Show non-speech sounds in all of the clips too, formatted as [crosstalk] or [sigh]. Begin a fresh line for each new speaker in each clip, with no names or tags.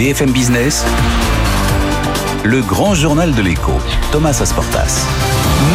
BFM Business, le grand journal de l'écho, Thomas Asportas.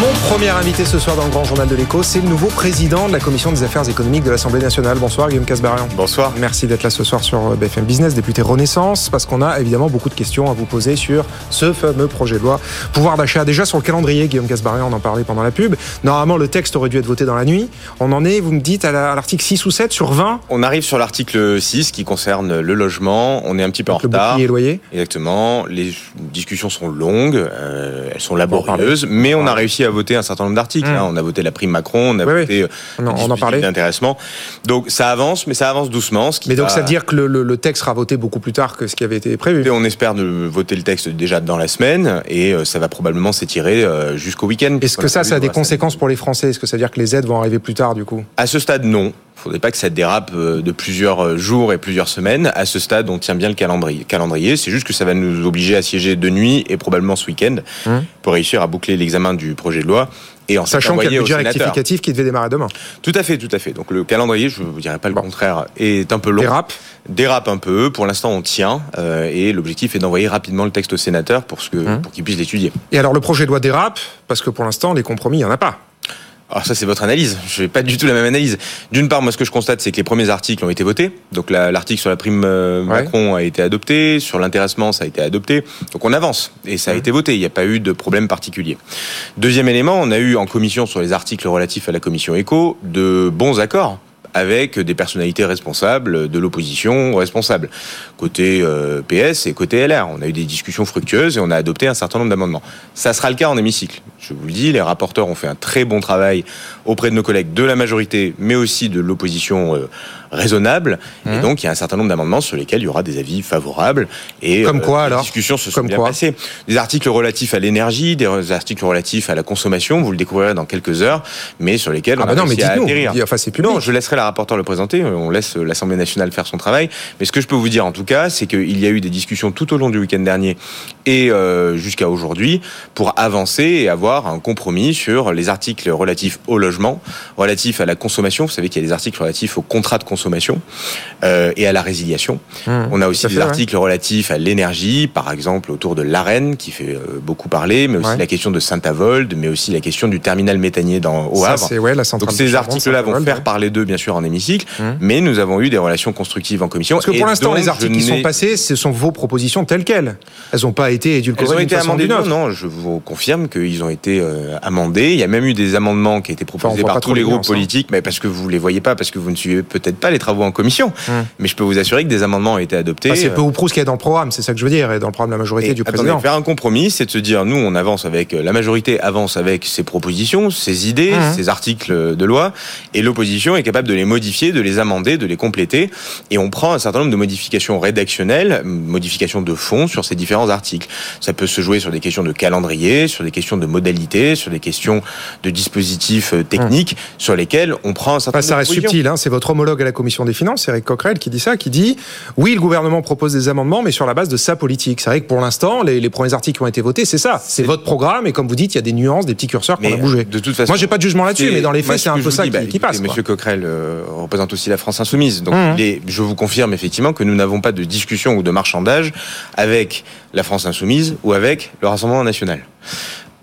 Mon premier invité ce soir dans le Grand Journal de l'Écho, c'est le nouveau président de la Commission des affaires économiques de l'Assemblée nationale. Bonsoir Guillaume Casbarian.
Bonsoir.
Merci d'être là ce soir sur euh, BFM Business, député Renaissance, parce qu'on a évidemment beaucoup de questions à vous poser sur ce fameux projet de loi pouvoir d'achat. Déjà sur le calendrier, Guillaume Casbarian, on en parlait pendant la pub. Normalement, le texte aurait dû être voté dans la nuit. On en est, vous me dites, à l'article 6 ou 7 sur 20
On arrive sur l'article 6 qui concerne le logement. On est un petit peu en
le
retard.
bouclier loyer.
Exactement. Les discussions sont longues, euh, elles sont laborieuses, mais on a réussi à voter un certain nombre d'articles.
Mmh.
hein. On a voté la prime Macron, on a
Oui,
voté euh,
On en parlait.
d'intéressement. Donc ça avance, mais ça avance doucement. Ce qui
Mais donc ça veut dire que le, le- le texte sera voté beaucoup plus tard que ce qui avait été prévu.
On espère de voter le texte déjà dans la semaine et euh, ça va probablement s'étirer jusqu'au week-end.
Est-ce que ça, ça a des conséquences pour les Français? Est-ce que ça veut dire que les aides vont arriver plus tard du coup?
À ce stade, non. Faudrait pas que ça dérape euh, de plusieurs euh, jours et plusieurs semaines. À ce stade, on tient bien le calendrier. calendrier. C'est juste que ça va nous obliger à siéger de nuit et probablement ce week-end
Hum.
pour réussir à boucler l'examen du projet de loi. Et en
Sachant qu'il y a le budget rectificatif qui devait démarrer demain.
Tout à fait, tout à fait. Donc le calendrier, je vous dirais pas le contraire, est un peu long.
Dérape
Dérape un peu. Pour l'instant, on tient. euh, et l'objectif est d'envoyer rapidement le texte au sénateur pour, ce que,
Hum.
pour qu'il puisse l'étudier.
Et alors le projet de loi dérape parce que pour l'instant les compromis il y en a pas.
Alors ça c'est votre analyse, je n'ai pas du tout la même analyse. D'une part, moi ce que je constate c'est que les premiers articles ont été votés. Donc la- l'article sur la prime euh,
Ouais.
Macron a été adopté, sur l'intéressement ça a été adopté. Donc on avance et ça a été voté, il n'y a pas eu de problème particulier. Deuxième élément, on a eu en commission sur les articles relatifs à la commission éco de bons accords avec des personnalités responsables de l'opposition responsable côté euh, PS et côté LR. On a eu des discussions fructueuses et on a adopté un certain nombre d'amendements. Ça sera le cas en hémicycle. Je vous le dis, les rapporteurs ont fait un très bon travail auprès de nos collègues de la majorité, mais aussi de l'opposition euh, raisonnable. Et
Mmh.
donc, il y a un certain nombre d'amendements sur lesquels il y aura des avis favorables. Et
Comme quoi,
les
alors
discussions se sont
Comme
bien
quoi
passées. Des articles relatifs à l'énergie, des articles relatifs à la consommation. Vous le découvrirez dans quelques heures, mais sur lesquels
Ah
on
bah
a
non mais
à atterrir.
Enfin c'est.
Non, je laisserai la rapporteur le présenter. On laisse l'Assemblée nationale faire son travail. Mais ce que je peux vous dire en tout cas, c'est qu'il y a eu des discussions tout au long du week-end dernier et euh, jusqu'à aujourd'hui pour avancer et avoir un compromis sur les articles relatifs au logement, relatifs à la consommation. Vous savez qu'il y a des articles relatifs au contrat de consommation euh, et à la résiliation.
Mmh.
On a aussi des
fait, ouais.
articles relatifs à l'énergie, par exemple autour de l'AREN, qui fait euh, beaucoup parler, mais aussi
Ouais.
la question de Saint-Avold, mais aussi la question du terminal méthanier dans, au Havre.
ouais la.
Donc ces articles-là vont faire parler d'eux, bien sûr, en hémicycle,
Hum.
mais nous avons eu des relations constructives en commission.
Parce que pour l'instant, les articles qui sont passés, ce sont vos propositions telles quelles. Elles n'ont pas été
Elles
édulcorées
ont
d'une
été amendées, non, non, je vous confirme qu'ils ont été euh, amendés. Il y a même eu des amendements qui ont
Enfin, on
proposés par tous les groupes
hein.
politiques, mais parce que vous les voyez pas, parce que vous ne suivez peut-être pas les travaux en commission.
Hum.
Mais je peux vous assurer que des amendements ont été adoptés.
Enfin, c'est
euh,
peu ou prou ce qu'il y a dans le programme, c'est ça que je veux dire, et dans le programme de la majorité
Et
du
attendez,
président.
faire un compromis, c'est de se dire, nous, on avance avec, la majorité avance avec ses propositions, ses idées,
Mhm.
ses articles de loi, et l'opposition est capable de les modifier, de les amender, de les compléter, et on prend un certain nombre de modifications rédactionnelles, modifications de fond sur ces différents articles. Ça peut se jouer sur des questions de calendrier, sur des questions de modalité, sur des questions de dispositifs euh, techniques, sur lesquels on prend un certain
Enfin,
nombre
ça
de
reste
propositions.
subtil, hein. c'est votre homologue à la commission des finances, Eric Coquerel, qui dit ça, qui dit oui, le gouvernement propose des amendements, mais sur la base de sa politique. C'est vrai que pour l'instant, les, les premiers articles qui ont été votés, c'est ça, c'est votre programme, et comme vous dites, il y a des nuances, des petits curseurs qu'on a bougé.
de toute façon,
Moi, j'ai pas de jugement là-dessus,
C'est-
mais dans les faits,
ce
c'est un peu ça
dis,
qui,
bah,
qui passe.
Monsieur Coquerel euh, représente aussi la France insoumise. Donc, est- je vous confirme effectivement que nous n'avons pas de discussion ou de marchandage avec la France insoumise ou avec le Rassemblement national.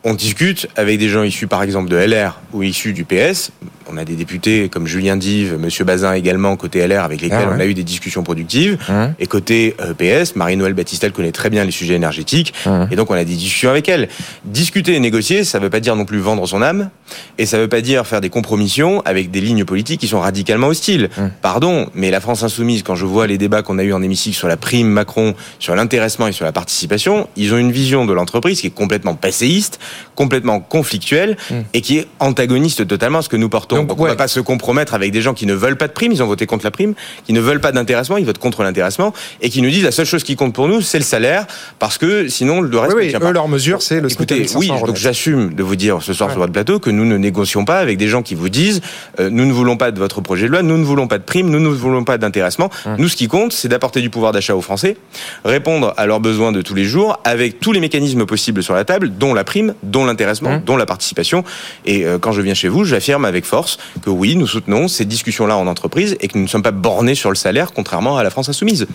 On discute avec des gens issus par exemple de LR ou issus du PS. On a des députés comme Julien Dive, Monsieur Bazin également côté LR avec lesquels
Ah ouais.
on a eu des discussions productives.
Hum.
Et côté euh, PS, Marie-Noël Batista elle connaît très bien les sujets énergétiques.
Hum.
Et donc on a des discussions avec elle. Discuter et négocier, ça veut pas dire non plus vendre son âme. Et ça veut pas dire faire des compromissions avec des lignes politiques qui sont radicalement hostiles.
Hum.
Pardon, mais la France insoumise, quand je vois les débats qu'on a eu en hémicycle sur la prime Macron, sur l'intéressement et sur la participation, ils ont une vision de l'entreprise qui est complètement passéiste, complètement conflictuelle et qui est antagoniste totalement à ce que nous portons.
Donc,
Donc, on
ouais.
va pas se compromettre avec des gens qui ne veulent pas de prime, ils ont voté contre la prime, qui ne veulent pas d'intéressement, ils votent contre l'intéressement et qui nous disent la seule chose qui compte pour nous, c'est le salaire parce que sinon le reste
Oui,
ne
oui, eux,
pas.
leur mesure, c'est le
Écoutez,
1500
oui, donc j'assume de vous dire ce soir
Ouais.
sur votre plateau que nous ne négocions pas avec des gens qui vous disent euh, nous ne voulons pas de votre projet de loi, nous ne voulons pas de prime, nous ne voulons pas d'intéressement. Nous, ce qui compte, c'est d'apporter du pouvoir d'achat aux Français, répondre à leurs besoins de tous les jours avec tous les mécanismes possibles sur la table, dont la prime, dont l'intéressement, dont la participation. Et euh, quand je viens chez vous, j'affirme avec force que oui, nous soutenons ces discussions-là en entreprise et que nous ne sommes pas bornés sur le salaire, contrairement à la France insoumise.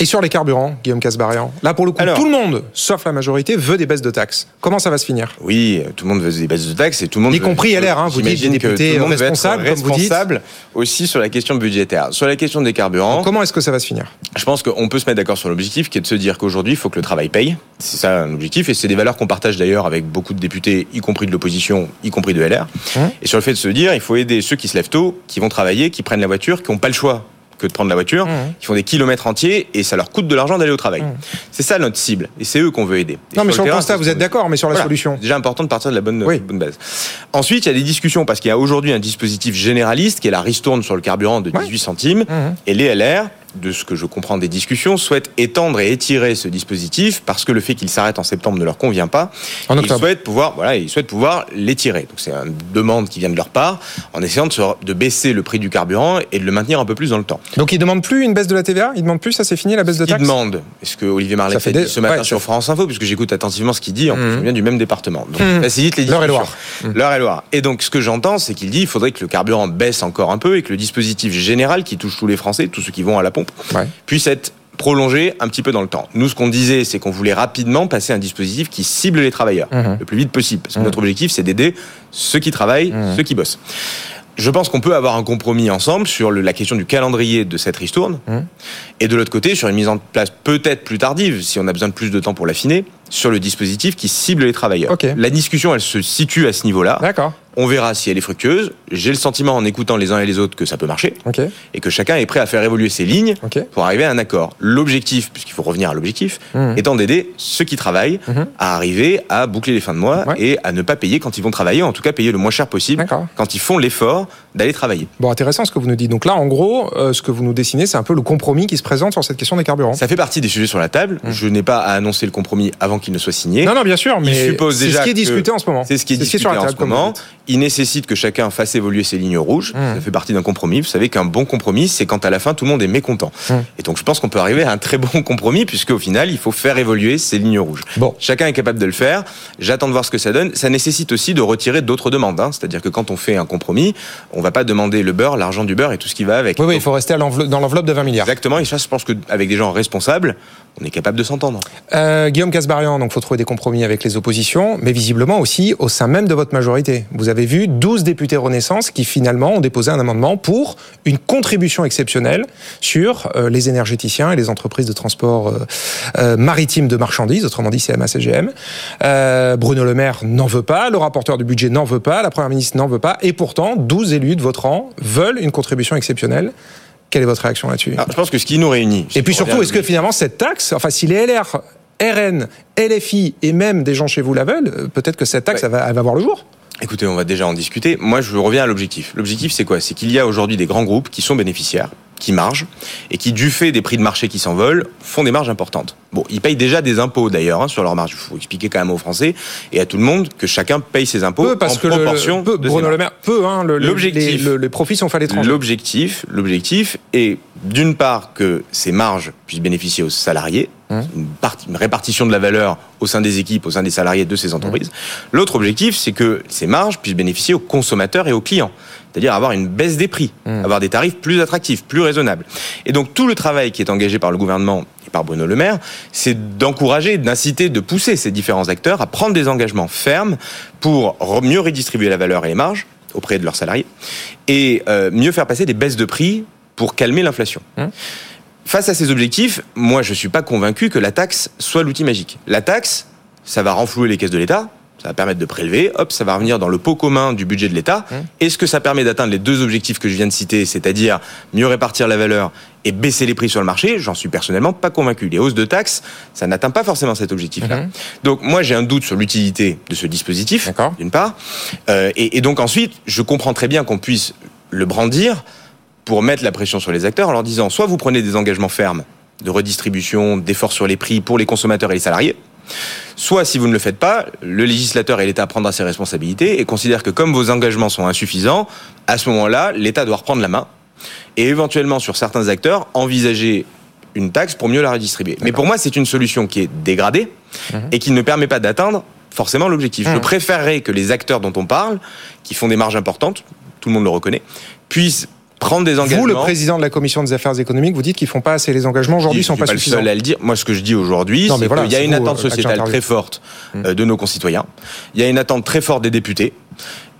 Et sur les carburants, Guillaume Casbarian, là pour le coup,
Alors-
tout le monde, sauf la majorité, veut des baisses de taxes. Comment ça va se finir?
Oui, tout le monde veut des baisses de taxes et tout le monde
Y
veut-
compris LR, hein, vous dites, des
que
députés
tout le monde veut être
responsables, comme vous dites.
responsable aussi sur la question budgétaire. Sur la question des carburants,
Comment est-ce que ça va se finir?
je pense qu'on peut se mettre d'accord sur l'objectif qui est de se dire qu'aujourd'hui, il faut que le travail paye. C'est ça un objectif et c'est des valeurs qu'on partage d'ailleurs avec beaucoup de députés, y compris de l'opposition, y compris de LR.
Hum.
Et sur le fait de se dire, il faut aider ceux qui se lèvent tôt, qui vont travailler, qui prennent la voiture, qui n'ont pas le choix que de prendre la voiture,
Hum.
qui font des kilomètres entiers et ça leur coûte de l'argent d'aller au travail.
Hum.
C'est ça notre cible et c'est eux qu'on veut aider. Et
Non, mais sur le
terrain,
constat, vous êtes d'accord, mais sur la
voilà.
solution
C'est déjà important de partir de la bonne,
Oui.
bonne base. Ensuite, il y a des discussions parce qu'il y a aujourd'hui un dispositif généraliste qui est la ristourne sur le carburant de
Ouais.
18 centimes.
Mhm.
Et les LR, de ce que je comprends des discussions, souhaitent étendre et étirer ce dispositif parce que le fait qu'il s'arrête en septembre ne leur convient pas.
En
Ils souhaitent pouvoir, voilà, ils souhaitent pouvoir l'étirer. Donc c'est une demande qui vient de leur part en essayant de, se- de baisser le prix du carburant et de le maintenir un peu plus dans le temps.
Donc ils demandent plus une baisse de la TVA? Ils demandent plus, ça c'est fini la baisse de
Qui
taxes
demande Est-ce que Olivier Marleix
Ça fait
a dit
des-
ce matin
ouais,
sur France Info, puisque j'écoute attentivement ce qu'il dit, en plus on vient du même département. Donc
Mhm.
facilite les discussions.
L'Eure-et-Loire. Mhm.
L'Eure-et-Loire. Et donc ce que j'entends, c'est qu'il dit il faudrait que le carburant baisse encore un peu et que le dispositif général qui touche tous les Français, tous ceux qui vont à la pompe,
Ouais.
puisse être prolongé un petit peu dans le temps. Nous, ce qu'on disait, c'est qu'on voulait rapidement passer un dispositif qui cible les travailleurs
Mhm.
le plus vite possible. Parce que
Mhm.
notre objectif, c'est d'aider ceux qui travaillent,
Mhm.
ceux qui bossent. Je pense qu'on peut avoir un compromis ensemble sur le- la question du calendrier de cette ristourne. Et de l'autre côté, sur une mise en place peut-être plus tardive, si on a besoin de plus de temps pour l'affiner, sur le dispositif qui cible les travailleurs. La discussion, elle se situe à ce niveau-là.
D'accord.
On verra si elle est fructueuse. J'ai le sentiment, en écoutant les uns et les autres, que ça peut marcher
Ok.
et que chacun est prêt à faire évoluer ses lignes pour arriver à un accord. L'objectif, puisqu'il faut revenir à l'objectif,
Mhm.
étant d'aider ceux qui travaillent
Mhm.
à arriver à boucler les fins de mois
Ouais.
et à ne pas payer quand ils vont travailler, en tout cas payer le moins cher possible quand ils font l'effort d'aller travailler.
Bon, intéressant ce que vous nous dites. Donc là, en gros, euh, ce que vous nous dessinez, c'est un peu le compromis qui se présente sur cette question des carburants.
Ça fait partie des sujets sur la table.
Mhm.
Je n'ai pas à annoncer le compromis avant qu'il ne soit signé.
Non, non, bien sûr, mais c'est ce qui est discuté en ce moment.
C'est ce qui est discuté
sur la
en
table,
ce
comme vous
moment. Il nécessite que chacun fasse évoluer ses lignes rouges.
Mhm.
Ça fait partie d'un compromis. Vous savez qu'un bon compromis, c'est quand à la fin tout le monde est mécontent.
Mhm.
Et donc je pense qu'on peut arriver à un très bon compromis puisque au final il faut faire évoluer ces lignes rouges.
Bon.
Chacun est capable de le faire. J'attends de voir ce que ça donne. Ça nécessite aussi de retirer d'autres demandes. hein. C'est-à-dire que quand on fait un compromis, on va pas demander le beurre, l'argent du beurre et tout ce qui va avec.
Oui, oui, il faut rester à dans l'enveloppe de 20 milliards.
Exactement. Et ça, je pense qu'avec des gens responsables, on est capable de s'entendre.
Euh, Guillaume Casbarian, donc faut trouver des compromis avec les oppositions, mais visiblement aussi au sein même de votre majorité. Vous avez vu 12 députés Renaissance qui finalement ont déposé un amendement pour une contribution exceptionnelle sur euh, les énergéticiens et les entreprises de transport euh, euh, maritime de marchandises, autrement dit CMA CGM. Bruno Le Maire n'en veut pas, le rapporteur du budget n'en veut pas, la première ministre n'en veut pas, et pourtant 12 élus de votre rang veulent une contribution exceptionnelle. Quelle est votre réaction là-dessus
Alors, je pense que ce qui nous réunit.
et puis surtout, est-ce que finalement cette taxe, enfin si les LR, RN, LFI et même des gens chez vous la veulent, euh, peut-être que cette taxe
Ouais.
elle va, elle va voir le jour.
Écoutez, on va déjà en discuter. Moi, je reviens à l'objectif. L'objectif, c'est quoi? C'est qu'il y a aujourd'hui des grands groupes qui sont bénéficiaires, qui margent, et qui, du fait des prix de marché qui s'envolent, font des marges importantes. Bon, ils payent déjà des impôts d'ailleurs hein, sur leurs marges. Il faut expliquer quand même aux Français et à tout le monde que chacun paye ses impôts
Peu parce
en
que le-
proportion
peu,
de
Bruno. Le Maire, peu, hein, le- le-
L'objectif.
les, le- les profits sont faits à l'étranger.
L'objectif, l'objectif est d'une part que ces marges puissent bénéficier aux salariés,
Mmh.
une, répartition de la valeur au sein des équipes, au sein des salariés de ces entreprises. L'autre objectif, c'est que ces marges puissent bénéficier aux consommateurs et aux clients, c'est-à-dire avoir une baisse des prix,
Mmh.
avoir des tarifs plus attractifs, plus raisonnables. Et donc tout le travail qui est engagé par le gouvernement et par Bruno Le Maire, c'est d'encourager, d'inciter, de pousser ces différents acteurs à prendre des engagements fermes pour mieux redistribuer la valeur et les marges auprès de leurs salariés et euh, mieux faire passer des baisses de prix pour calmer l'inflation.
Hum.
Face à ces objectifs, moi je suis pas convaincu que la taxe soit l'outil magique. La taxe, ça va renflouer les caisses de l'État, ça va permettre de prélever, hop, ça va revenir dans le pot commun du budget de l'État.
Hum.
Est-ce que ça permet d'atteindre les deux objectifs que je viens de citer, c'est-à-dire mieux répartir la valeur et baisser les prix sur le marché? J'en suis personnellement pas convaincu. Les hausses de taxes, ça n'atteint pas forcément cet objectif-là.
Mhm.
Donc moi j'ai un doute sur l'utilité de ce dispositif, d'une part, Euh, et, et donc ensuite, je comprends très bien qu'on puisse le brandir pour mettre la pression sur les acteurs en leur disant soit vous prenez des engagements fermes de redistribution, d'efforts sur les prix pour les consommateurs et les salariés, soit si vous ne le faites pas, le législateur et l'État prendra ses responsabilités et considère que comme vos engagements sont insuffisants, à ce moment-là, l'État doit reprendre la main et éventuellement sur certains acteurs envisager une taxe pour mieux la redistribuer. Mais pour moi, c'est une solution qui est dégradée et qui ne permet pas d'atteindre forcément l'objectif. Je
Mhm.
préférerais que les acteurs dont on parle, qui font des marges importantes, tout le monde le reconnaît, puissent prendre des engagements.
Vous, le président de la commission des affaires économiques, vous dites qu'ils font pas assez les engagements aujourd'hui,
Je
sont pas,
pas le
suffisants.
seul à le dire. Moi, ce que je dis aujourd'hui, c'est
voilà,
qu'il y a une attente
euh,
sociétale très forte euh, de nos concitoyens. Il y a une attente très forte des députés.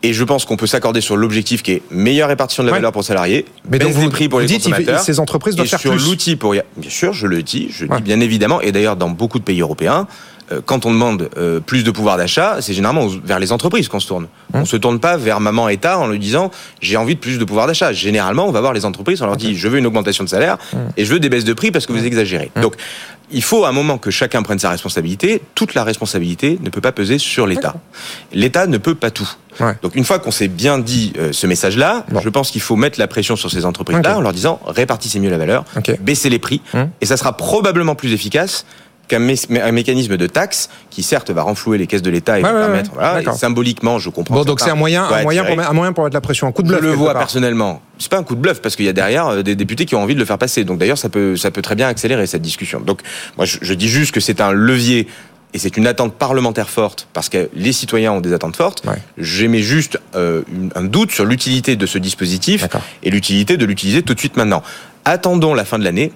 Et je pense qu'on peut s'accorder sur l'objectif qui est meilleure répartition de la
Ouais.
valeur pour les salariés,
Mais
baisse
donc vous,
des prix pour
vous
les
dites, fait-
consommateurs.
ces entreprises doivent
et
faire
sur
plus.
l'outil pour bien sûr je le dis je
Ouais.
dis bien évidemment et d'ailleurs dans beaucoup de pays européens quand on demande euh, plus de pouvoir d'achat, c'est généralement vers les entreprises qu'on se tourne.
Hum.
On se tourne pas vers maman État en lui disant j'ai envie de plus de pouvoir d'achat. Généralement, on va voir les entreprises, on leur dit je veux une augmentation de salaire
Hum.
et je veux des baisses de prix parce que vous exagérez. Donc il faut à un moment que chacun prenne sa responsabilité. Toute la responsabilité ne peut pas peser sur l'État. L'État ne peut pas tout.
Ouais.
Donc une fois qu'on s'est bien dit euh, ce message-là,
Bon.
je pense qu'il faut mettre la pression sur ces entreprises-là en leur disant répartissez mieux la valeur,
Ok.
baissez les prix, et ça sera probablement plus efficace qu'un mé- un mécanisme de taxe qui certes va renflouer les caisses de l'État et
Ouais,
va
ouais,
permettre, voilà, et symboliquement, je comprends.
Bon, donc c'est un moyen, un moyen, pour, un moyen pour mettre la pression, un coup de
Je
bluff.
le
quelque
vois
part.
personnellement. C'est pas un coup de bluff parce qu'il y a derrière euh, des députés qui ont envie de le faire passer. Donc d'ailleurs, ça peut, ça peut très bien accélérer cette discussion. Donc moi, je, je dis juste que c'est un levier et c'est une attente parlementaire forte parce que les citoyens ont des attentes fortes.
Ouais.
J'émets juste euh, un doute sur l'utilité de ce dispositif et l'utilité de l'utiliser tout de suite maintenant. Attendons la fin de l'année.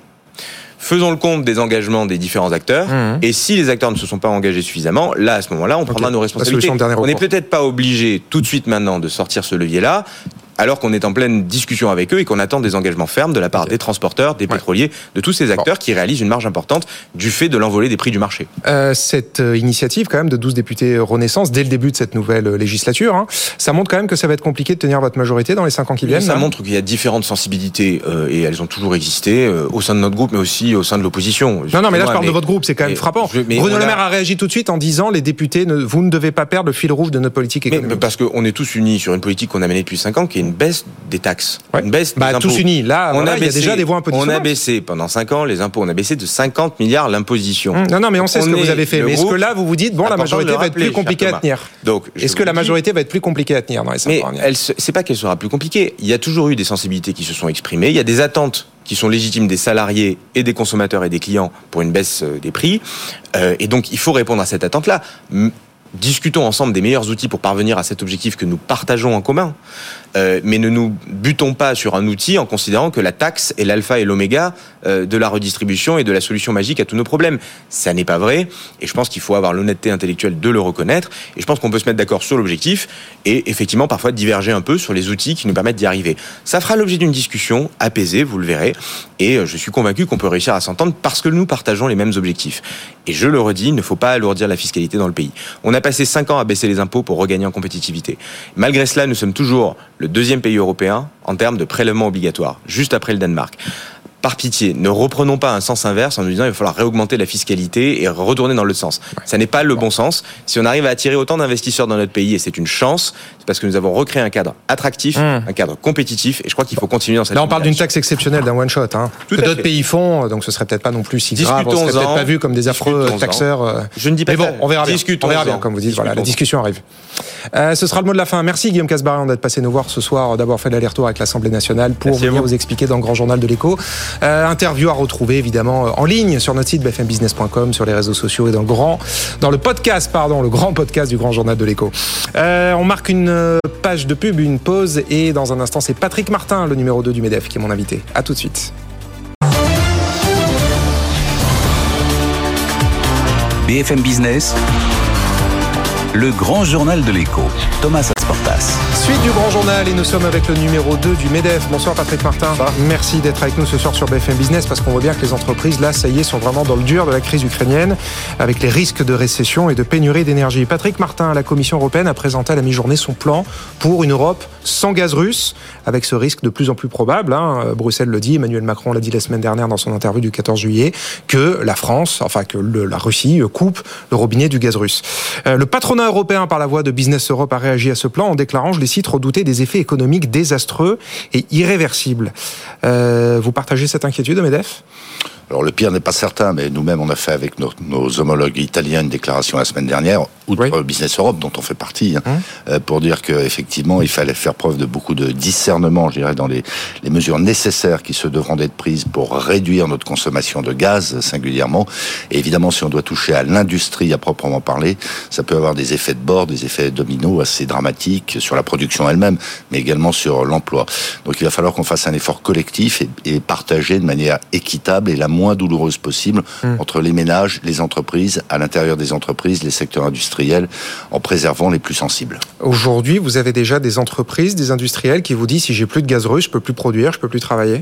Faisons le compte des engagements des différents acteurs.
Mhm.
Et si les acteurs ne se sont pas engagés suffisamment, là, à ce moment-là, on prendra nos responsabilités. On n'est peut-être pas obligé tout de suite maintenant de sortir ce levier-là, alors qu'on est en pleine discussion avec eux et qu'on attend des engagements fermes de la part des transporteurs, des
Ouais.
pétroliers, de tous ces acteurs qui réalisent une marge importante du fait de l'envolée des prix du marché.
Euh, cette euh, initiative, quand même, de 12 députés Renaissance, dès le début de cette nouvelle euh, législature, hein, ça montre quand même que ça va être compliqué de tenir votre majorité dans les 5 ans qui viennent.
ça montre qu'il y a différentes sensibilités euh, et elles ont toujours existé euh, au sein de notre groupe, mais aussi au sein de l'opposition.
Non, non, mais là, je parle de votre groupe, c'est quand même frappant.
je-
Bruno
on
Le
a-
Maire a réagi tout de suite en disant les députés, ne, vous ne devez pas perdre le fil rouge de notre politique
Mais,
économique.
mais parce qu'on est tous unis sur une politique qu'on a menée depuis 5 ans, qui est une baisse des taxes,
Ouais.
une baisse des
Bah,
impôts.
tous unis. Là, y a déjà des voix un peu
On a baissé pendant 5 ans les impôts, on a baissé de 50 milliards l'imposition.
Hum, Non, non, mais on sait ce
On
que vous avez fait. Mais est-ce que là, vous vous dites, bon, la majorité va être plus compliquée à tenir
Donc,
Est-ce que la
dis,
majorité va être plus compliquée à tenir dans les 5
Mais
ans
se- c'est pas qu'elle sera plus compliquée. Il y a toujours eu des sensibilités qui se sont exprimées. Il y a des attentes qui sont légitimes des salariés et des consommateurs et des clients pour une baisse euh, des prix. Euh, et donc, il faut répondre à cette attente-là. Discutons ensemble des meilleurs outils pour parvenir à cet objectif que nous partageons en commun. Euh, mais ne nous butons pas sur un outil en considérant que la taxe est l'alpha et l'oméga euh, de la redistribution et de la solution magique à tous nos problèmes. Ça n'est pas vrai. Et je pense qu'il faut avoir l'honnêteté intellectuelle de le reconnaître. Et je pense qu'on peut se mettre d'accord sur l'objectif et effectivement parfois diverger un peu sur les outils qui nous permettent d'y arriver. Ça fera l'objet d'une discussion apaisée, vous le verrez. Et euh, je suis convaincu qu'on peut réussir à s'entendre parce que nous partageons les mêmes objectifs. Et je le redis, il ne faut pas alourdir la fiscalité dans le pays. On a passé cinq ans à baisser les impôts pour regagner en compétitivité. Malgré cela, nous sommes toujours le deuxième pays européen en termes de prélèvements obligatoires, juste après le Danemark. Par pitié, ne reprenons pas un sens inverse en nous disant il va falloir réaugmenter la fiscalité et retourner dans l'autre sens. Ça n'est pas le bon sens. Si on arrive à attirer autant d'investisseurs dans notre pays, et c'est une chance, parce que nous avons recréé un cadre attractif,
Mmh.
un cadre compétitif, et je crois qu'il faut continuer dans cette
Là, on parle d'une taxe exceptionnelle, d'un one shot, hein,
Tout
que d'autres pays font, donc ce serait peut-être pas non plus si grave. On serait peut-être pas vu comme des affreux taxeurs. euh,
Je ne dis pas
Mais bon, on verra bien. On verra bien, comme vous dites. Voilà, la discussion arrive. Euh, ce sera le mot de la fin. Merci Guillaume Casbarian d'être passé nous voir ce soir, d'avoir fait l'aller-retour avec l'Assemblée nationale pour
Merci
venir
vous.
vous expliquer dans le Grand Journal de l'Écho. Euh, interview à retrouver évidemment en ligne sur notre site bfmbusiness.com, sur les réseaux sociaux et dans le grand, dans le podcast, pardon, le grand podcast du Grand Journal de l'Écho. Euh, on marque une page de pub, une pause et dans un instant c'est Patrick Martin, le numéro 2 du Medef, qui est mon invité. À tout de suite.
BFM Business, le grand journal de l'écho, Thomas
Suite du grand journal et nous sommes avec le numéro 2 du MEDEF. Bonsoir Patrick Martin. Merci d'être avec nous ce soir sur BFM Business parce qu'on voit bien que les entreprises, là, ça y est, sont vraiment dans le dur de la crise ukrainienne avec les risques de récession et de pénurie d'énergie. Patrick Martin, la Commission européenne, a présenté à la mi-journée son plan pour une Europe sans gaz russe avec ce risque de plus en plus probable. hein. Bruxelles le dit, Emmanuel Macron l'a dit la semaine dernière dans son interview du 14 juillet, que la France, enfin que le- la Russie euh, coupe le robinet du gaz russe. Euh, le patronat européen, par la voix de Business Europe, a réagi à ce plan en déclarant, je les cite, redouter des effets économiques désastreux et irréversibles. Euh, vous partagez cette inquiétude, Medef?
Alors le pire n'est pas certain, mais nous-mêmes on a fait avec nos, nos, homologues italiens une déclaration la semaine dernière, outre oui. Business Europe dont on fait partie, hein, hum. euh, pour dire qu'effectivement il fallait faire preuve de beaucoup de discernement, je dirais, dans les, les mesures nécessaires qui se devront d'être prises pour réduire notre consommation de gaz singulièrement. Et évidemment, si on doit toucher à l'industrie à proprement parler, ça peut avoir des effets de bord, des effets dominos assez dramatiques sur la production elle-même, mais également sur l'emploi. Donc il va falloir qu'on fasse un effort collectif et, et partagé de manière équitable et la moins douloureuse possible mmh. entre les ménages, les entreprises, à l'intérieur des entreprises, les secteurs industriels, en préservant les plus sensibles.
Aujourd'hui, vous avez déjà des entreprises, des industriels qui vous disent si j'ai plus de gaz russe, je peux plus produire, je peux plus travailler?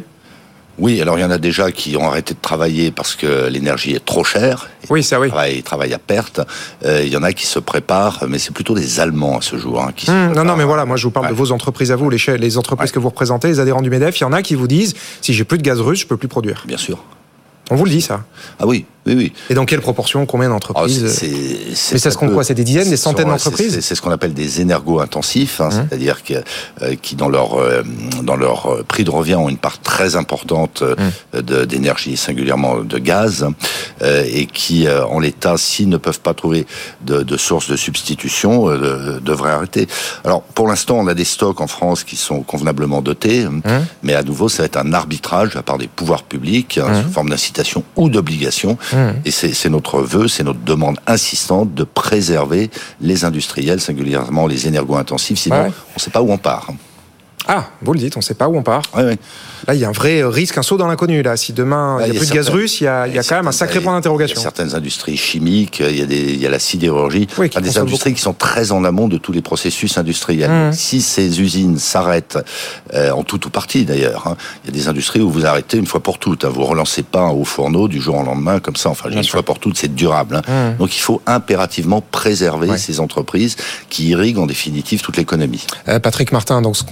Oui, alors il y en a déjà qui ont arrêté de travailler parce que l'énergie est trop chère.
Oui, ça oui.
Ils travaillent, ils travaillent à perte. Euh, il y en a qui se préparent, mais c'est plutôt des Allemands à ce jour. Hein, qui
mmh, non, non, mais voilà, moi je vous parle ouais. de vos entreprises à vous, les, les entreprises ouais. que vous représentez, les adhérents du MEDEF. Il y en a qui vous disent si j'ai plus de gaz russe, je peux plus produire.
Bien sûr.
On vous le dit ça
Ah oui, oui, oui.
Et dans quelle proportion Combien d'entreprises
oh, c'est,
Mais ça se compte quoi C'est des dizaines, des centaines d'entreprises
C'est ce qu'on appelle des énergo-intensifs, hein, mmh. c'est-à-dire que, euh, qui dans leur euh, dans leur prix de revient ont une part très importante mmh. de, d'énergie, singulièrement de gaz, euh, et qui en l'état, s'ils ne peuvent pas trouver de, de source de substitution, euh, devraient arrêter. Alors pour l'instant, on a des stocks en France qui sont convenablement dotés, mmh. mais à nouveau, ça va être un arbitrage à part des pouvoirs publics hein, sous forme d'incitation ou d'obligation. Mmh. Et c'est notre vœu, c'est notre demande insistante de préserver les industriels, singulièrement les énergo-intensifs, sinon ouais. on ne sait pas où on part.
Ah, vous le dites, on ne sait pas où on part.
Oui, oui.
Là, il y a un vrai risque, un saut dans l'inconnu. Là, si demain il n'y a, a, plus de gaz russe, il y a, il y a quand même un sacré point d'interrogation.
Il y a certaines industries chimiques, il y a, des, il y a la sidérurgie, oui, qui des industries beaucoup. qui sont très en amont de tous les processus industriels. Mmh. Si ces usines s'arrêtent, euh, en tout ou partie d'ailleurs, hein, il y a des industries où vous arrêtez une fois pour toutes. Hein, vous relancez pas un haut fourneau du jour au lendemain comme ça. Enfin, une fois pour toutes, c'est durable. Hein. Mmh. Donc, il faut impérativement préserver ouais. ces entreprises qui irriguent en définitive toute l'économie.
Euh, Patrick Martin, dans ce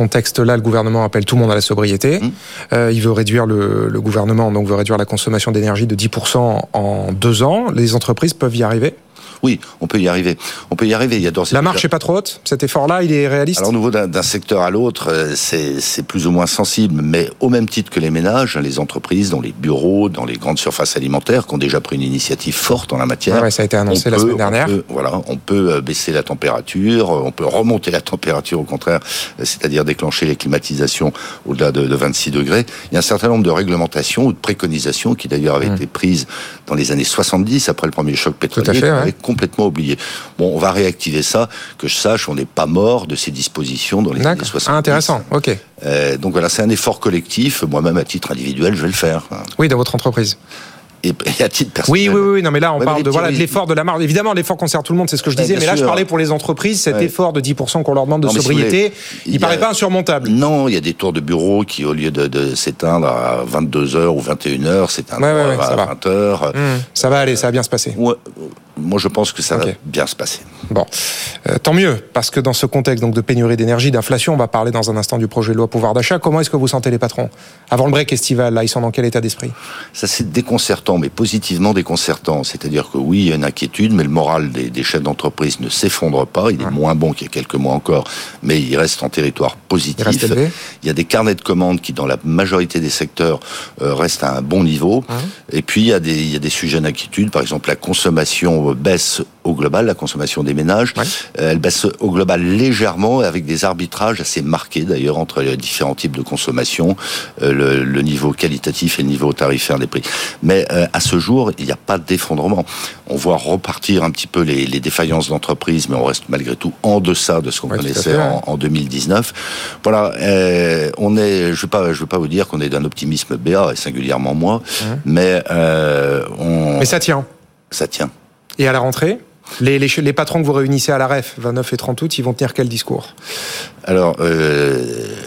contexte-là, le gouvernement appelle tout le monde à la sobriété. Mmh. Euh, il veut réduire le, le, gouvernement, donc veut réduire la consommation d'énergie de 10% en deux ans. Les entreprises peuvent y arriver
oui, on peut y arriver. On peut y arriver. Il y a
La marche n'est pas trop haute. Cet effort-là, il est réaliste.
Alors, au niveau d'un secteur à l'autre, euh, c'est plus ou moins sensible, mais au même titre que les ménages, les entreprises, dans les bureaux, dans les grandes surfaces alimentaires, qui ont déjà pris une initiative forte en la matière.
Ouais, ça a été annoncé la
peut,
semaine dernière.
On peut, voilà, on peut euh, baisser la température, on peut remonter la température au contraire, euh, c'est-à-dire déclencher les climatisations au-delà de, de, 26 degrés. Il y a un certain nombre de réglementations ou de préconisations qui d'ailleurs avaient mmh. été prises dans les années 70 après le premier choc pétrolier,
fait, ouais.
Complètement oublié. Bon, on va réactiver ça. Que je sache, on n'est pas mort de ces dispositions dans les années 70.
Ah, intéressant, ok.
Euh, donc voilà, c'est un effort collectif. Moi-même, à titre individuel, je vais le faire.
Oui, dans votre entreprise
et à titre personnel.
Oui, oui, oui, non, mais là, on ouais, parle de voilà de l'effort de la marge. Évidemment, l'effort concerne tout le monde, c'est ce que je disais. mais là, sûr. je parlais pour les entreprises, cet ouais. effort de 10% qu'on leur demande de non, sobriété, si il, il paraît a... pas insurmontable.
Non, il y a des tours de bureau qui, au lieu de, de s'éteindre à 22 h ou 21 h s'éteindre
ouais,
à 20 h
mmh, ça va aller, ça va bien se passer.
moi, je pense que ça okay. va bien se passer.
Bon, euh, tant mieux, parce que dans ce contexte donc de pénurie d'énergie, d'inflation, on va parler dans un instant du projet de loi pouvoir d'achat. Comment est-ce que vous sentez les patrons? Avant le break estival Là, ils sont dans quel état d'esprit?
Ça, c'est déconcertant, mais positivement déconcertant. C'est-à-dire que oui, il y a une inquiétude, mais le moral des, des chefs d'entreprise ne s'effondre pas. Il est moins bon qu'il y a quelques mois encore, mais il reste en territoire positif.
Il,
il y a des carnets de commandes qui, dans la majorité des secteurs, euh, restent à un bon niveau. Et puis, il y, a des, il y a des sujets d'inquiétude. Par exemple, la consommation baisse au global, la consommation des ménages. Ouais. Euh, elle baisse au global légèrement, avec des arbitrages assez marqués d'ailleurs entre les différents types de consommation, euh, le, le, niveau qualitatif et le niveau tarifaire des prix. Mais euh, à ce jour, il n'y a pas d'effondrement. On voit repartir un petit peu les, les défaillances d'entreprise, mais on reste malgré tout en deçà de ce qu'on ouais, connaissait en, en, 2019. Voilà, euh, on est, je ne vais pas, je veux pas vous dire qu'on est d'un optimisme béat, et singulièrement moi, mmh. mais on.
Mais ça tient.
Ça tient.
Et à la rentrée? Les, les, les, patrons que vous réunissez à la REF, 29 et 30 août, ils vont tenir quel discours?
Alors, euh,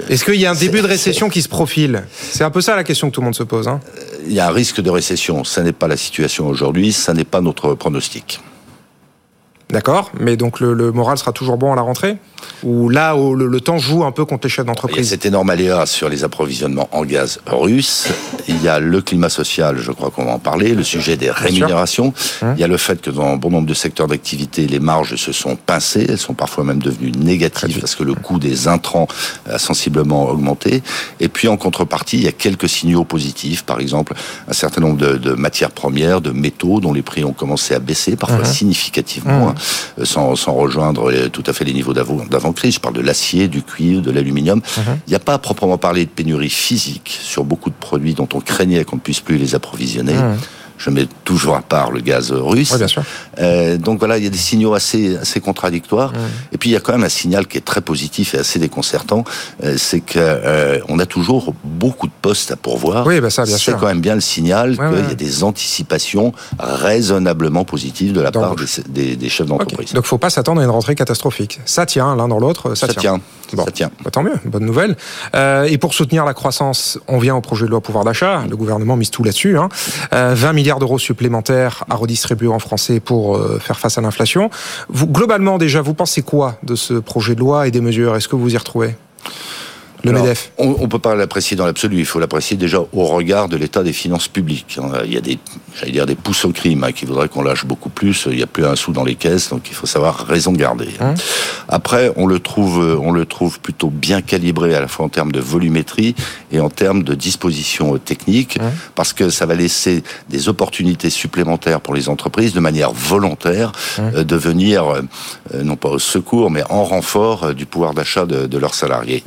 est-ce qu'il y a un début de récession qui se profile? C'est un peu ça la question que tout le monde se pose. Hein
il y a un risque de récession. Ça n'est pas la situation aujourd'hui, ça n'est pas notre pronostic.
D'accord, mais donc le, le, moral sera toujours bon à la rentrée? Ou là, où le, le, temps joue un peu contre les chefs d'entreprise?
cet énorme aléa sur les approvisionnements en gaz russe. Il y a le climat social, je crois qu'on va en parler, le sujet des rémunérations. Hum. Il y a le fait que dans bon nombre de secteurs d'activité, les marges se sont pincées, elles sont parfois même devenues négatives parce que le coût des intrants a sensiblement augmenté. Et puis en contrepartie, il y a quelques signaux positifs, par exemple un certain nombre de, de matières premières, de métaux dont les prix ont commencé à baisser, parfois -huh. significativement, hein, sans, sans, rejoindre tout à fait les niveaux d'avant-crise. Je parle de l'acier, du cuivre, de l'aluminium. -huh. Il n'y a pas à proprement parler de pénurie physique sur beaucoup de produits dont on craignait qu'on ne puisse plus les approvisionner je mets toujours à part le gaz russe.
Oui, bien sûr.
Euh, donc voilà, il y a des signaux assez, assez contradictoires. Mmh. Et puis il y a quand même un signal qui est très positif et assez déconcertant, euh, c'est que euh, on a toujours beaucoup de postes à pourvoir.
Oui, ben ça, bien sûr.
C'est quand même bien le signal ouais, qu'il ouais. y a des anticipations raisonnablement positives de la part des, des, des chefs d'entreprise.
Okay. Donc faut pas s'attendre à une rentrée catastrophique. Ça tient l'un dans l'autre, ça,
ça,
tient.
tient. Bon. Ça tient.
Bah, tant mieux, bonne nouvelle. Euh, et pour soutenir la croissance, on vient au projet de loi pouvoir d'achat. Le gouvernement mise tout là-dessus. Hein. 20 milliards d'euros supplémentaires à redistribuer en français pour euh, faire face à l'inflation. Vous, globalement, déjà, vous pensez quoi de ce projet de loi et des mesures? Est-ce que vous y retrouvez? Le
Alors,
MEDEF
On ne peut pas l'apprécier dans l'absolu. Il faut l'apprécier déjà au regard de l'état des finances publiques. Il y a des, j'allais dire, des pousses au crime hein, qui voudraient qu'on lâche beaucoup plus. Il n'y a plus un sou dans les caisses, donc il faut savoir raison garder. Hein Après, on le trouve, on le trouve plutôt bien calibré à la fois en termes de volumétrie et en termes de dispositions techniques, hein parce que ça va laisser des opportunités supplémentaires pour les entreprises de manière volontaire euh, de venir, euh, non pas au secours, mais en renfort euh, du pouvoir d'achat de, de, leurs salariés.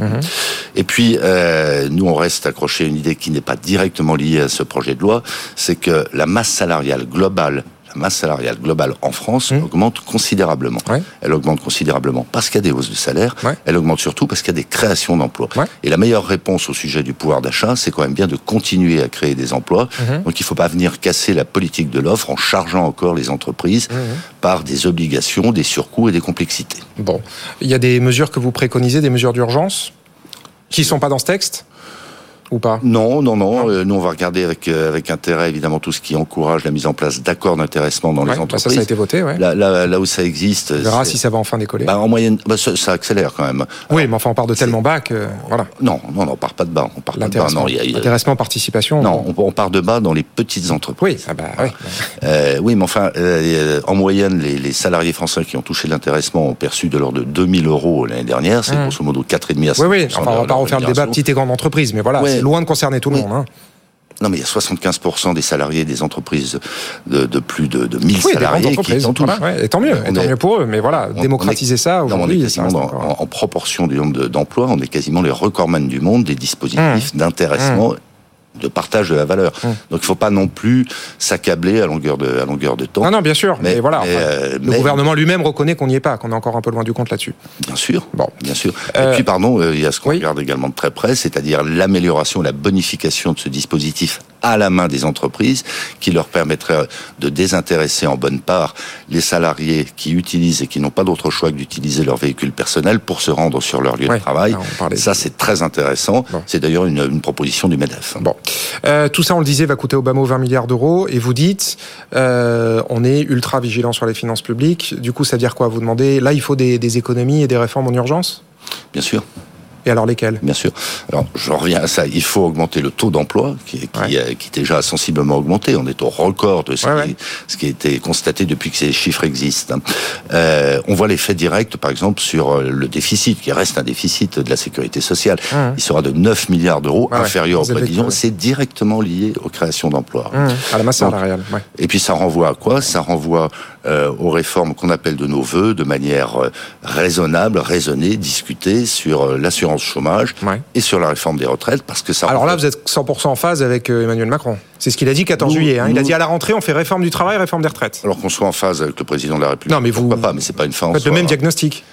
Et puis, euh, nous, on reste accroché à une idée qui n'est pas directement liée à ce projet de loi, c'est que la masse salariale globale la masse salariale globale en France mmh. augmente considérablement.
Ouais.
Elle augmente considérablement parce qu'il y a des hausses de salaire.
Ouais.
Elle augmente surtout parce qu'il y a des créations d'emplois.
Ouais.
Et la meilleure réponse au sujet du pouvoir d'achat, c'est quand même bien de continuer à créer des emplois. Mmh. Donc il ne faut pas venir casser la politique de l'offre en chargeant encore les entreprises mmh. par des obligations, des surcoûts et des complexités.
Bon, il y a des mesures que vous préconisez, des mesures d'urgence? Qui sont pas dans ce texte ou pas
Non, non, non. Euh, nous, on va regarder avec euh, avec intérêt évidemment tout ce qui encourage la mise en place d'accords d'intéressement dans
ouais,
les entreprises.
Bah ça, ça a été voté. Ouais.
Là, là, là où ça existe,
on verra si ça va enfin décoller.
Bah, en moyenne, bah, ça, ça, accélère quand même.
Oui, mais enfin, on part de tellement bas que voilà.
Non, non, non, on part pas de bas. On part pas de bas. Non,
a. Intéressement, participation.
Non, on, on, part de bas dans les petites entreprises.
Oui, ah bah, oui.
Euh, oui, mais enfin, euh, en moyenne, les, les, salariés français qui ont touché l'intéressement ont perçu de l'ordre de 2000 euros l'année dernière. C'est mmh. grosso modo 4,5 à 5
Oui, oui. Enfin, on va pas refaire le débat petite et grande entreprise, mais voilà, ouais. C'est loin de concerner tout le
oui.
monde. Hein.
Non, mais il y a 75% des salariés des entreprises de, de plus de, de 1000 oui, salariés qui en touchent.
Voilà, ouais, et tant mieux, et tant est, mieux pour eux. Mais voilà, on, démocratiser
on est,
ça aujourd'hui.
En, en, proportion du nombre d'emplois, on est quasiment les recordmen du monde des dispositifs mmh. d'intéressement. Mmh de partage de la valeur. Hum. Donc il ne faut pas non plus s'accabler à longueur de à longueur de temps.
Non, non, bien sûr. Mais, mais voilà, mais, enfin, euh, le mais... gouvernement lui-même reconnaît qu'on n'y est pas, qu'on est encore un peu loin du compte là-dessus.
Bien sûr. Bon, bien sûr. Euh... Et puis pardon, euh, il y a ce qu'on oui. regarde également de très près, c'est-à-dire l'amélioration, la bonification de ce dispositif à la main des entreprises, qui leur permettrait de désintéresser en bonne part les salariés qui utilisent et qui n'ont pas d'autre choix que d'utiliser leur véhicule personnel pour se rendre sur leur lieu
ouais,
de travail. Ça, c'est très intéressant.
Bon.
C'est d'ailleurs une, une, proposition du MEDEF.
Bon. Euh, tout ça, on le disait, va coûter au bas mot 20 milliards d'euros. Et vous dites, euh, on est ultra vigilant sur les finances publiques. Du coup, ça veut dire quoi Vous demandez, là, il faut des, des économies et des réformes en urgence?
Bien sûr.
Et alors lesquels?
Bien sûr. Alors je reviens à ça. Il faut augmenter le taux d'emploi qui, qui, ouais. qui, est déjà sensiblement augmenté. On est au record de ce,
ouais,
qui,
ouais.
ce qui a été constaté depuis que ces chiffres existent. Euh, on voit l'effet direct, par exemple, sur euh, le déficit, qui reste un déficit de la sécurité sociale. Il sera de 9 milliards d'euros, inférieur aux prévisions. C'est directement lié aux créations d'emplois.
Mmh. À la masse salariale.
Et puis ça renvoie à quoi? Ça renvoie euh, aux réformes qu'on appelle de nos voeux, de manière euh, raisonnable, raisonnée, discutée sur euh, l'assurance chômage
ouais.
et sur la réforme des retraites, parce que ça.
Alors là, vous êtes 100% en phase avec Emmanuel Macron. C'est ce qu'il a dit 14 nous, juillet. Hein. Il nous... a dit à la rentrée, on fait réforme du travail, réforme des retraites.
Alors qu'on soit en phase avec le président de la République.
Non, mais vous.
Pourquoi pas Mais c'est pas une fin.
Faites le même diagnostic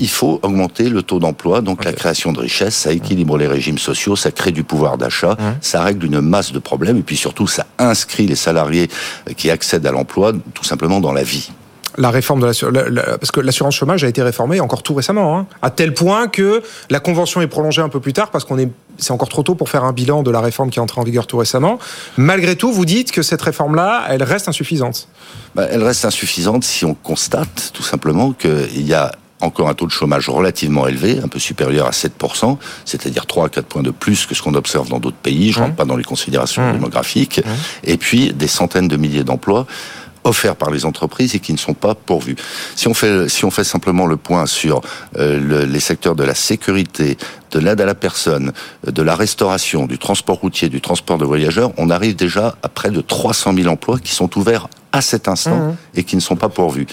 il faut augmenter le taux d'emploi, donc okay. la création de richesses, ça équilibre les régimes sociaux, ça crée du pouvoir d'achat, mmh. ça règle une masse de problèmes, et puis surtout, ça inscrit les salariés qui accèdent à l'emploi tout simplement dans la vie
la réforme de la, parce que l'assurance chômage a été réformée encore tout récemment, hein, à tel point que la convention est prolongée un peu plus tard parce qu'on est c'est encore trop tôt pour faire un bilan de la réforme qui est entrée en vigueur tout récemment. Malgré tout, vous dites que cette réforme-là, elle reste insuffisante.
Bah, elle reste insuffisante si on constate tout simplement qu'il y a encore un taux de chômage relativement élevé, un peu supérieur à 7%, c'est-à-dire 3 à 4 points de plus que ce qu'on observe dans d'autres pays, je ne rentre mmh. pas dans les considérations mmh. démographiques, mmh. et puis des centaines de milliers d'emplois offerts par les entreprises et qui ne sont pas pourvus. Si on fait, si on fait simplement le point sur euh, les secteurs de la sécurité, de l'aide à la personne, de la restauration, du transport routier, du transport de voyageurs, on arrive déjà à près de 300 000 emplois qui sont ouverts à cet instant mmh. et qui ne sont pas pourvus.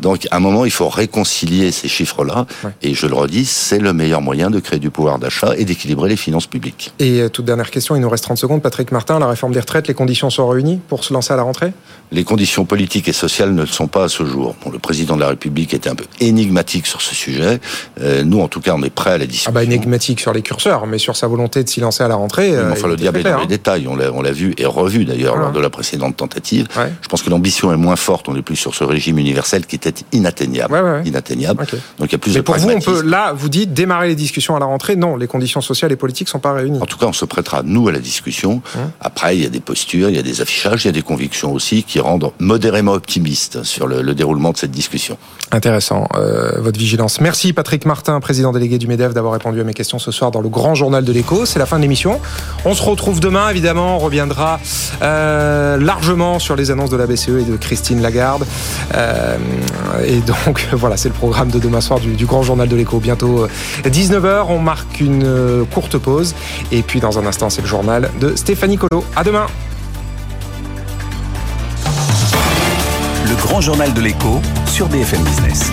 Donc, à un moment, il faut réconcilier ces chiffres-là. Et je le redis, c'est le meilleur moyen de créer du pouvoir d'achat et d'équilibrer les finances publiques.
Et euh, toute dernière question, il nous reste 30 secondes. Patrick Martin, la réforme des retraites, les conditions sont réunies pour se lancer à la rentrée?
Les conditions politiques et sociales ne le sont pas à ce jour. Bon, le président de la République était un peu énigmatique sur ce sujet. Euh, nous, en tout cas, on est prêt à la discussion.
Ah bah, énigmatique sur les curseurs, mais sur sa volonté de s'y lancer à la rentrée.
Euh, enfin, le diable est dans les hein. détails. On l'a vu et revu d'ailleurs lors de la précédente tentative. Je pense que l'ambition est moins forte. On est plus sur ce régime universel qui était inatteignable. Inatteignable. Donc il y a plus
Mais
pour
vous, on peut, là, vous dites démarrer les discussions à la rentrée. Non, les conditions sociales et politiques sont pas réunies.
En tout cas, on se prêtera, nous, à la discussion. Hum. Après, il y a des postures, il y a des affichages, il y a des convictions aussi qui rendent modérément optimistes sur le, déroulement de cette discussion.
Intéressant, euh, votre vigilance. Merci Patrick Martin, président délégué du MEDEF, d'avoir répondu à mes questions ce soir dans le grand journal de l'écho. C'est la fin de l'émission. On se retrouve demain, évidemment. On reviendra euh, largement sur les annonces de la BCE et de Christine Lagarde. Euh, et donc, [laughs] voilà, c'est le programme de demain soir du, grand journal de l'écho. Bientôt 19h, euh, on marque une euh, courte pause. Et puis, dans un instant, c'est le journal de Stéphanie Colo. À demain.
Le grand journal de l'écho sur BFM Business.